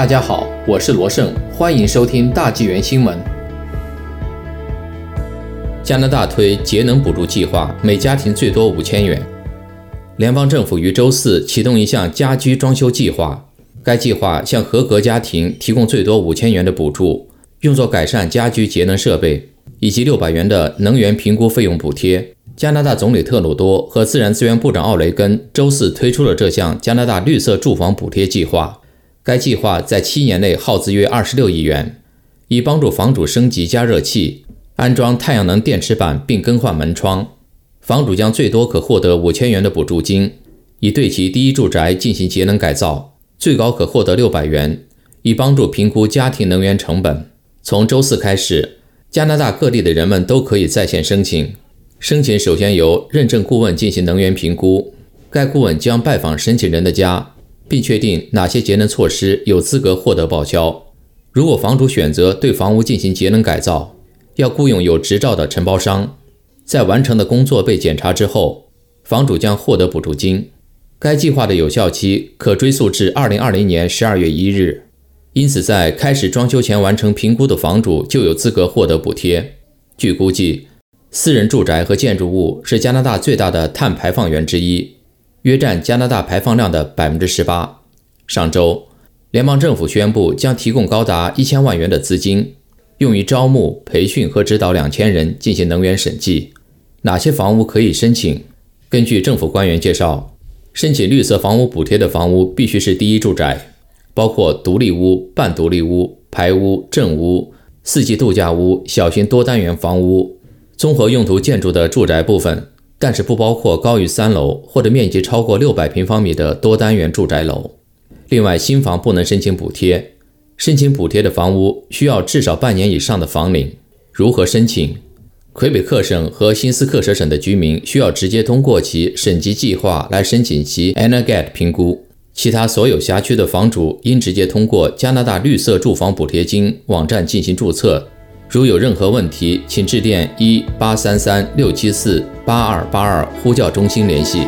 大家好，我是罗胜，欢迎收听大纪元新闻。加拿大推节能补助计划，每家庭最多五千元。联邦政府于周四启动一项家居装修计划，该计划向合格家庭提供最多五千元的补助，用作改善家居节能设备，以及六百元的能源评估费用补贴。加拿大总理特鲁多和自然资源部长奥雷根周四推出了这项加拿大绿色住房补贴计划。该计划在七年内耗资约二十六亿元，以帮助房主升级加热器、安装太阳能电池板并更换门窗。房主将最多可获得五千元的补助金，以对其第一住宅进行节能改造；最高可获得六百元，以帮助评估家庭能源成本。从周四开始，加拿大各地的人们都可以在线申请。申请首先由认证顾问进行能源评估，该顾问将拜访申请人的家，并确定哪些节能措施有资格获得报销。如果房主选择对房屋进行节能改造，要雇佣有执照的承包商。在完成的工作被检查之后，房主将获得补助金。该计划的有效期可追溯至2020年12月1日，因此在开始装修前完成评估的房主就有资格获得补贴。据估计。私人住宅和建筑物是加拿大最大的碳排放源之一，约占加拿大排放量的百分之十八。上周，联邦政府宣布将提供高达一千万元的资金，用于招募、培训和指导两千人进行能源审计。哪些房屋可以申请？根据政府官员介绍，申请绿色房屋补贴的房屋必须是第一住宅，包括独立屋、半独立屋、排屋、正屋、四季度假屋、小型多单元房屋。综合用途建筑的住宅部分，但是不包括高于三楼或者面积超过六百平方米的多单元住宅楼。另外，新房不能申请补贴。申请补贴的房屋需要至少半年以上的房龄。如何申请？魁北克省和新斯克舍省的居民需要直接通过其省级计划来申请其 Energet 评估。其他所有辖区的房主应直接通过加拿大绿色住房补贴金网站进行注册。如有任何问题，请致电一八三三六七四八二八二呼叫中心联系。